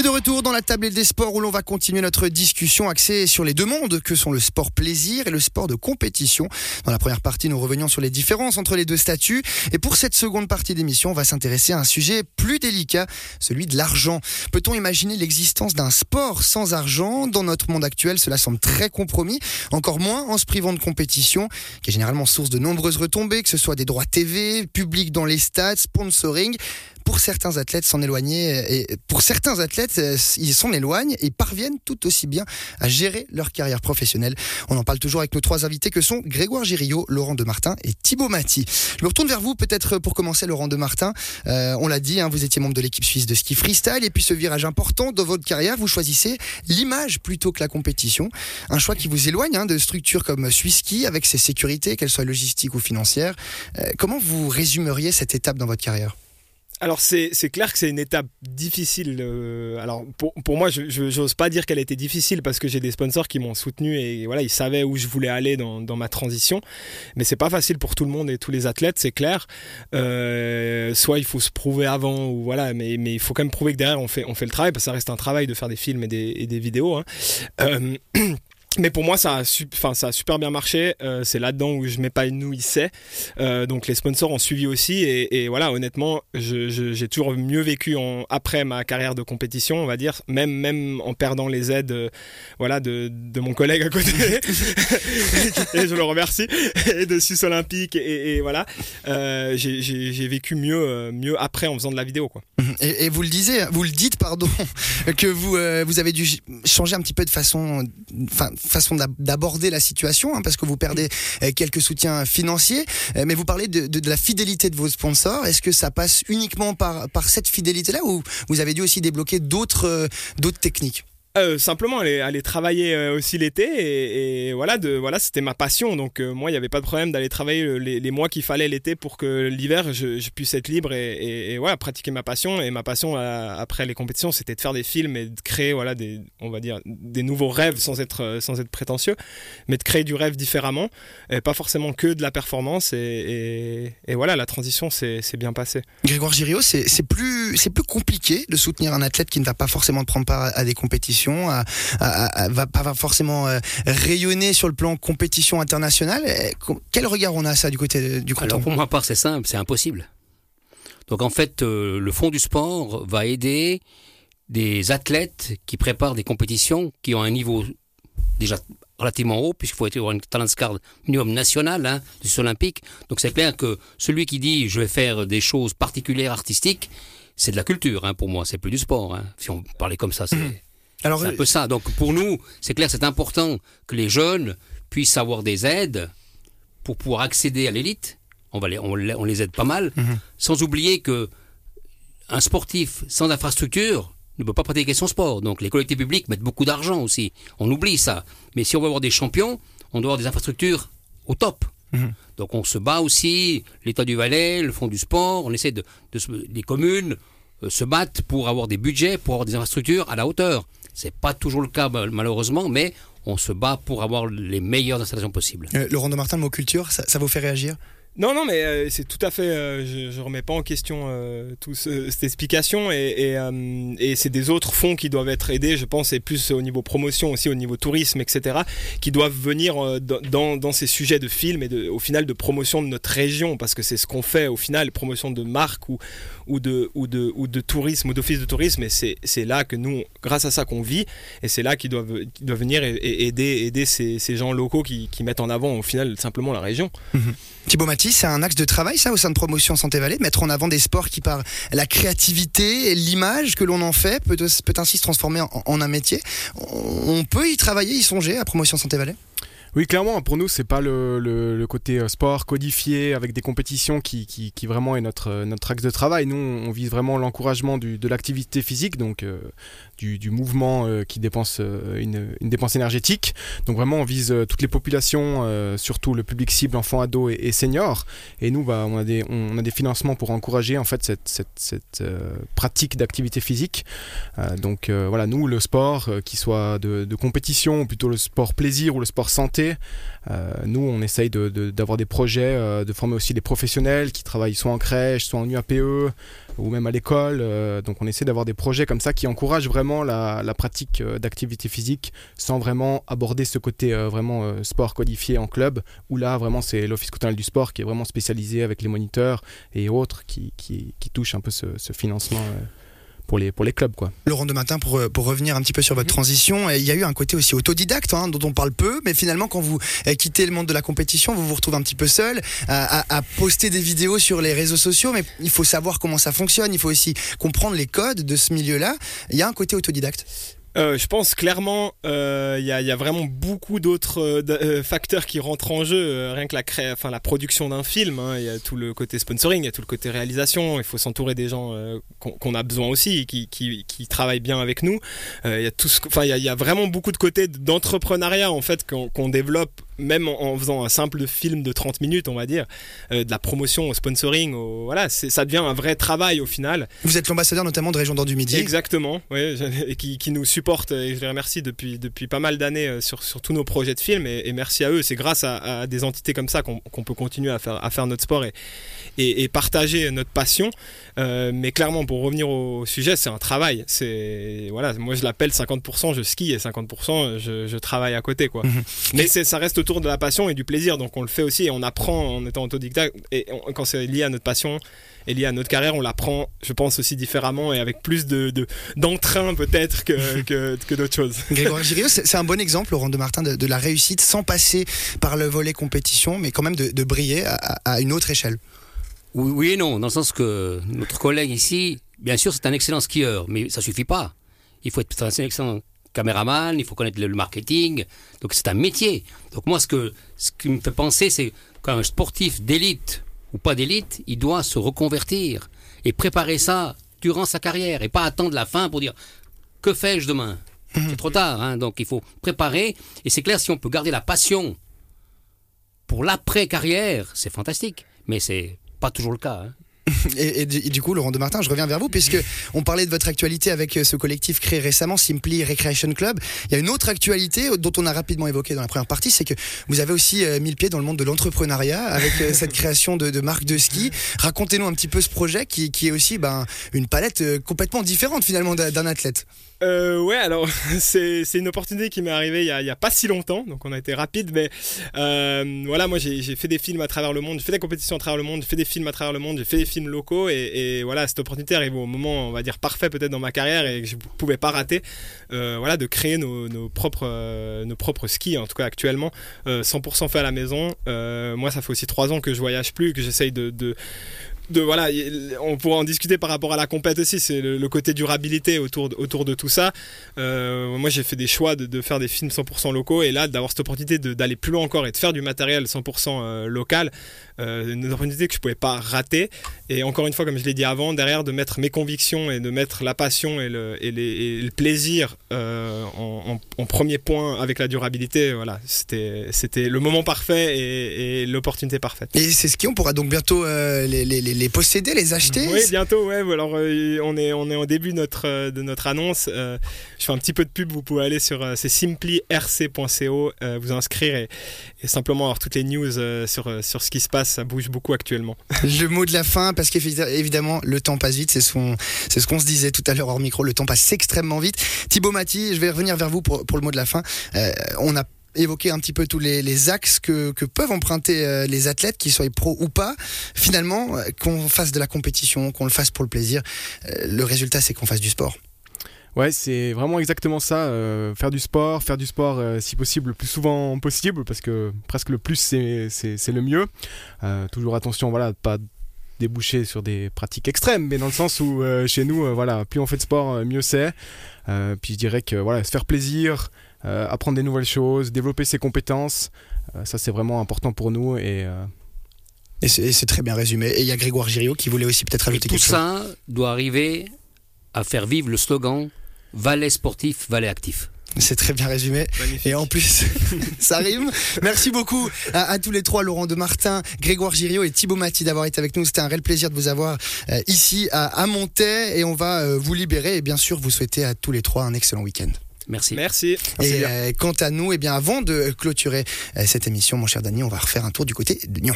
Et de retour dans la table des sports où l'on va continuer notre discussion axée sur les deux mondes que sont le sport plaisir et le sport de compétition. Dans la première partie, nous revenions sur les différences entre les deux statuts. Et pour cette seconde partie d'émission, on va s'intéresser à un sujet plus délicat, celui de l'argent. Peut-on imaginer l'existence d'un sport sans argent Dans notre monde actuel, cela semble très compromis, encore moins en se privant de compétition, qui est généralement source de nombreuses retombées, que ce soit des droits TV, publics dans les stades, sponsoring pour certains athlètes s'en éloigner et pour certains athlètes euh, ils s'en éloignent et parviennent tout aussi bien à gérer leur carrière professionnelle. On en parle toujours avec nos trois invités que sont Grégoire Giriot, Laurent Demartin et Thibaut Mati. Je me retourne vers vous peut-être pour commencer Laurent Demartin. Euh, on l'a dit, hein, vous étiez membre de l'équipe suisse de ski freestyle et puis ce virage important dans votre carrière, vous choisissez l'image plutôt que la compétition. Un choix qui vous éloigne hein, de structures comme Swiss Ski avec ses sécurités, qu'elles soient logistiques ou financières. Euh, comment vous résumeriez cette étape dans votre carrière? Alors c'est clair que c'est une étape difficile. Euh, alors pour, pour moi, je n'ose pas dire qu'elle été difficile parce que j'ai des sponsors qui m'ont soutenu et voilà, ils savaient où je voulais aller dans, dans ma transition. Mais c'est pas facile pour tout le monde et tous les athlètes, c'est clair. Euh, soit il faut se prouver avant ou voilà, mais, mais il faut quand même prouver que derrière on fait, on fait le travail parce que ça reste un travail de faire des films et des, et des vidéos. Hein. Euh, mais pour moi, ça a, enfin, ça a super bien marché. Euh, c'est là-dedans où je m'épanouissais. Euh, donc les sponsors ont suivi aussi. Et, et voilà, honnêtement, j'ai toujours mieux vécu en, après ma carrière de compétition, on va dire, même, même en perdant les aides euh, voilà, de, de, mon collègue à côté. et je le remercie. Et de Suisse Olympique. Et, et voilà, euh, j'ai vécu mieux, mieux après en faisant de la vidéo. Quoi. Et, et, vous le disiez, vous le dites, pardon, que vous, vous avez dû changer un petit peu de façon. Enfin, façon d'aborder la situation, hein, parce que vous perdez euh, quelques soutiens financiers, euh, mais vous parlez de, de, de la fidélité de vos sponsors. Est-ce que ça passe uniquement par, par cette fidélité-là ou vous avez dû aussi débloquer d'autres euh, d'autres techniques? Euh, simplement aller, travailler euh, aussi l'été et, voilà de voilà c'était ma passion. Donc euh, moi il n'y avait pas de problème d'aller travailler les, mois qu'il fallait l'été pour que l'hiver je, puisse être libre et, voilà pratiquer ma passion. Et ma passion après les compétitions c'était de faire des films et de créer voilà des on va dire des nouveaux rêves sans être sans être prétentieux mais de créer du rêve différemment pas forcément que de la performance. Et, voilà la transition c'est bien passé Grégoire Giriot c'est plus c'est plus compliqué de soutenir un athlète qui ne va pas forcément prendre part à des compétitions à, va pas forcément euh, rayonner sur le plan compétition internationale. Quel regard on a ça du côté du canton Alors pour moi, part c'est simple, c'est impossible. Donc en fait, euh, le fond du sport va aider des athlètes qui préparent des compétitions qui ont un niveau déjà relativement haut, puisqu'il faut avoir une talent card minimum national hein, du olympique. Donc c'est clair que celui qui dit je vais faire des choses particulières artistiques, c'est de la culture hein, pour moi, c'est plus du sport. Hein. Si on parlait comme ça, c'est... Alors, c'est un peu ça. Donc pour nous, c'est clair, c'est important que les jeunes puissent avoir des aides pour pouvoir accéder à l'élite. On, va les, on, les aide pas mal, mhm. sans oublier que un sportif sans infrastructure ne peut pas pratiquer son sport. Donc les collectivités publiques mettent beaucoup d'argent aussi. On oublie ça. Mais si on veut avoir des champions, on doit avoir des infrastructures au top. Mhm. Donc on se bat aussi, l'État du Valais, le Fonds du sport, on essaie de, de les communes euh, se battent pour avoir des budgets, pour avoir des infrastructures à la hauteur. C'est pas toujours le cas malheureusement, mais on se bat pour avoir les meilleures installations possibles. Euh, Laurent de Martin, le mot culture, ça, ça vous fait réagir? Non, non, mais euh, c'est tout à fait. Euh, je, je remets pas en question euh, toute cette explication et, c'est des autres fonds qui doivent être aidés, je pense, et plus au niveau promotion aussi, au niveau tourisme, etc., qui doivent venir dans, ces sujets de films et au final de promotion de notre région, parce que c'est ce qu'on fait au final, promotion de marques ou, de ou de ou de tourisme ou d'office de tourisme, et c'est là que nous, grâce à ça, qu'on vit, et c'est là qu'ils doivent venir et, aider aider ces, gens locaux qui, mettent en avant au final simplement la région. Mmh. C'est un axe de travail, ça, au sein de Promotion Santé Vallée, mettre en avant des sports qui, par la créativité, l'image que l'on en fait, peut, peut ainsi se transformer en, en un métier. On peut y travailler, y songer à Promotion Santé Vallée? Oui, clairement, pour nous, c'est pas le, le, côté euh, sport codifié avec des compétitions qui, qui, vraiment est notre, euh, notre axe de travail. Nous, on vise vraiment l'encouragement de l'activité physique, donc euh, du, du, mouvement qui dépense une, dépense énergétique. Donc vraiment, on vise toutes les populations, surtout le public cible, enfants, ados et, et seniors. Et nous, bah, on, a des, on a des financements pour encourager en fait cette, cette, cette pratique d'activité physique. donc voilà, nous, le sport, qui soit de, de compétition, ou plutôt le sport plaisir ou le sport santé, euh, nous, on essaye d'avoir de, de, des projets, euh, de former aussi des professionnels qui travaillent soit en crèche, soit en UAPE, ou même à l'école. Euh, donc on essaie d'avoir des projets comme ça qui encouragent vraiment la, pratique d'activité physique sans vraiment aborder ce côté vraiment sport codifié en club, où là vraiment c'est l'Office continental du sport qui est vraiment spécialisé avec les moniteurs et autres qui, qui, qui touchent un peu ce financement. Pour les, pour les clubs quoi. Laurent de Matin, pour, euh, pour revenir un petit peu sur votre transition, il y a eu un côté aussi autodidacte, hein, dont on parle peu, mais finalement, quand vous euh, quittez le monde de la compétition, vous vous retrouvez un petit peu seul à- à poster des vidéos sur les réseaux sociaux, mais il faut savoir comment ça fonctionne, il faut aussi comprendre les codes de ce milieu-là. Il y a un côté autodidacte. Euh, je pense clairement, euh, il y, a, il y a vraiment beaucoup d'autres euh, euh, facteurs qui rentrent en jeu. euh, rien que la, cré... la production d'un film, hein, il y a tout le côté sponsoring, il y a tout le côté réalisation. Il faut s'entourer des gens euh, qu'on a besoin aussi, qui, travaillent bien avec nous. Euh, il y a tout enfin, il y a, vraiment beaucoup de côtés d'entrepreneuriat en fait qu'on développe, même en, en faisant un simple film de 30 minutes, on va dire, euh, de la promotion au sponsoring. Au... Voilà, ça devient un vrai travail au final. Vous êtes l'ambassadeur notamment de Région d'Or du Midi. Exactement, et qui, qui nous supportent et je les remercie depuis, depuis pas mal d'années euh, sur, sur tous nos projets de films et, et merci à eux. C'est grâce à, à des entités comme ça qu'on peut continuer à faire, à faire notre sport et, et, et partager notre passion. Euh, mais clairement, pour revenir au sujet, c'est un travail. C'est voilà, moi je l'appelle 50%, je skie et 50% je, je travaille à côté quoi. Mhm. Mais ça reste autour de la passion et du plaisir, donc on le fait aussi et on apprend en étant autodidacte et on- quand c'est lié à notre passion et lié à notre carrière, on l'apprend, je pense aussi différemment et avec plus de de- d'entrain peut-être que, que, que d'autres choses. Grégoire Giriot, c'est c'est un bon exemple, Laurent de Martin, de, de la réussite sans passer par le volet compétition, mais quand même de, de briller à une autre échelle. Oui, oui et non, dans le sens que notre collègue ici, bien sûr, c'est un excellent skieur, mais ça suffit pas. Il faut être un excellent caméraman, il faut connaître le le marketing, donc c'est un métier. Donc moi, ce, que, ce qui me fait penser, c'est qu'un sportif d'élite ou pas d'élite, il doit se reconvertir et préparer ça durant sa carrière et pas attendre la fin pour dire que fais-je demain? C'est trop tard, hein, donc il faut préparer. Et c'est clair, si on peut garder la passion pour l'après-carrière, c'est fantastique. Mais c'est pas toujours le cas. hein. Et, du coup, Laurent de Martin, je reviens vers vous, puisque on parlait de votre actualité avec euh, ce collectif créé récemment, Simply Recreation Club. Il y a une autre actualité euh, dont on a rapidement évoqué dans la première partie, c'est que vous avez aussi euh, mis le pied dans le monde de l'entrepreneuriat avec cette création de, de marques de ski. Racontez-nous un petit peu ce projet qui, est aussi ben, une palette complètement différente finalement d'un athlète. Euh, ouais, alors c'est une opportunité qui m'est arrivée il y, a, pas si longtemps, donc on a été rapide, mais voilà, moi j'ai fait des films à travers le monde, j'ai fait des compétitions à travers le monde, j'ai fait des films à travers le monde, j'ai fait des films locaux, et, voilà, cette opportunité arrive au moment, on va dire parfait peut-être dans ma carrière et que je pouvais pas rater, euh, voilà, de créer nos, propres euh, nos propres skis, en tout cas actuellement, euh, 100% fait à la maison. Euh, moi, ça fait aussi trois ans que je voyage plus, que j'essaye de de voilà, on pourra en discuter par rapport à la compète aussi, c'est le, côté durabilité autour de, autour de tout ça. Euh, moi, j'ai fait des choix de, de faire des films 100% locaux et là, d'avoir cette opportunité d'aller plus loin encore et de faire du matériel 100% euh, local, euh, une opportunité que je pouvais pas rater. Et encore une fois, comme je l'ai dit avant, derrière de mettre mes convictions et de mettre la passion et le, et le plaisir en, premier point avec la durabilité, voilà, c'était le moment parfait et, l'opportunité parfaite. Et ces skis, on pourra donc bientôt les- les posséder, les acheter. Oui, bientôt, ouais. Alors, euh, on est, on est au début de notre, euh, de notre annonce. Euh, je fais un petit peu de pub. Vous pouvez aller sur c'est simplyrc.co, vous inscrire et, et simplement avoir toutes les news sur, sur ce qui se passe. Ça bouge beaucoup actuellement. Le mot de la fin, parce qu'évidemment, le temps passe vite, c'est ce qu'on c'est ce qu'on se disait tout à l'heure hors micro, le temps passe extrêmement vite. Thibaut Mati, je vais revenir vers vous pour, pour le mot de la fin. On a évoqué un petit peu tous les, axes que, peuvent emprunter euh, les athlètes, qu'ils soient pro ou pas. Finalement, euh, qu'on fasse de la compétition, qu'on le fasse pour le plaisir, euh, le résultat, c'est qu'on fasse du sport. Ouais, c'est vraiment exactement ça. faire du sport, faire du sport si possible le plus souvent possible, parce que presque le plus c'est le mieux. Toujours attention, voilà, pas déboucher sur des pratiques extrêmes, mais dans le sens où chez nous, voilà, plus on fait de sport, mieux c'est. Puis je dirais que voilà, se faire plaisir, apprendre des nouvelles choses, développer ses compétences, euh, ça c'est vraiment important pour nous et euh, Et c'est très bien résumé. Et il y a Grégoire Giriot qui voulait aussi peut-être ajouter tout quelque chose. ça doit arriver à faire vivre le slogan Valais sportif, Valais actif. C'est très bien résumé. Magnifique. Et en plus, ça rime. Merci beaucoup à, à tous les trois, Laurent de Martin, Grégoire Giriot et Thibaut Mati d'avoir été avec nous. C'était un réel plaisir de vous avoir euh, ici à, à Montaix et on va euh, vous libérer et bien sûr vous souhaiter à tous les trois un excellent week-end. Merci. Merci. Et euh, quant à nous, et bien avant de clôturer euh, cette émission, mon cher Dany, on va refaire un tour du côté de Nyon.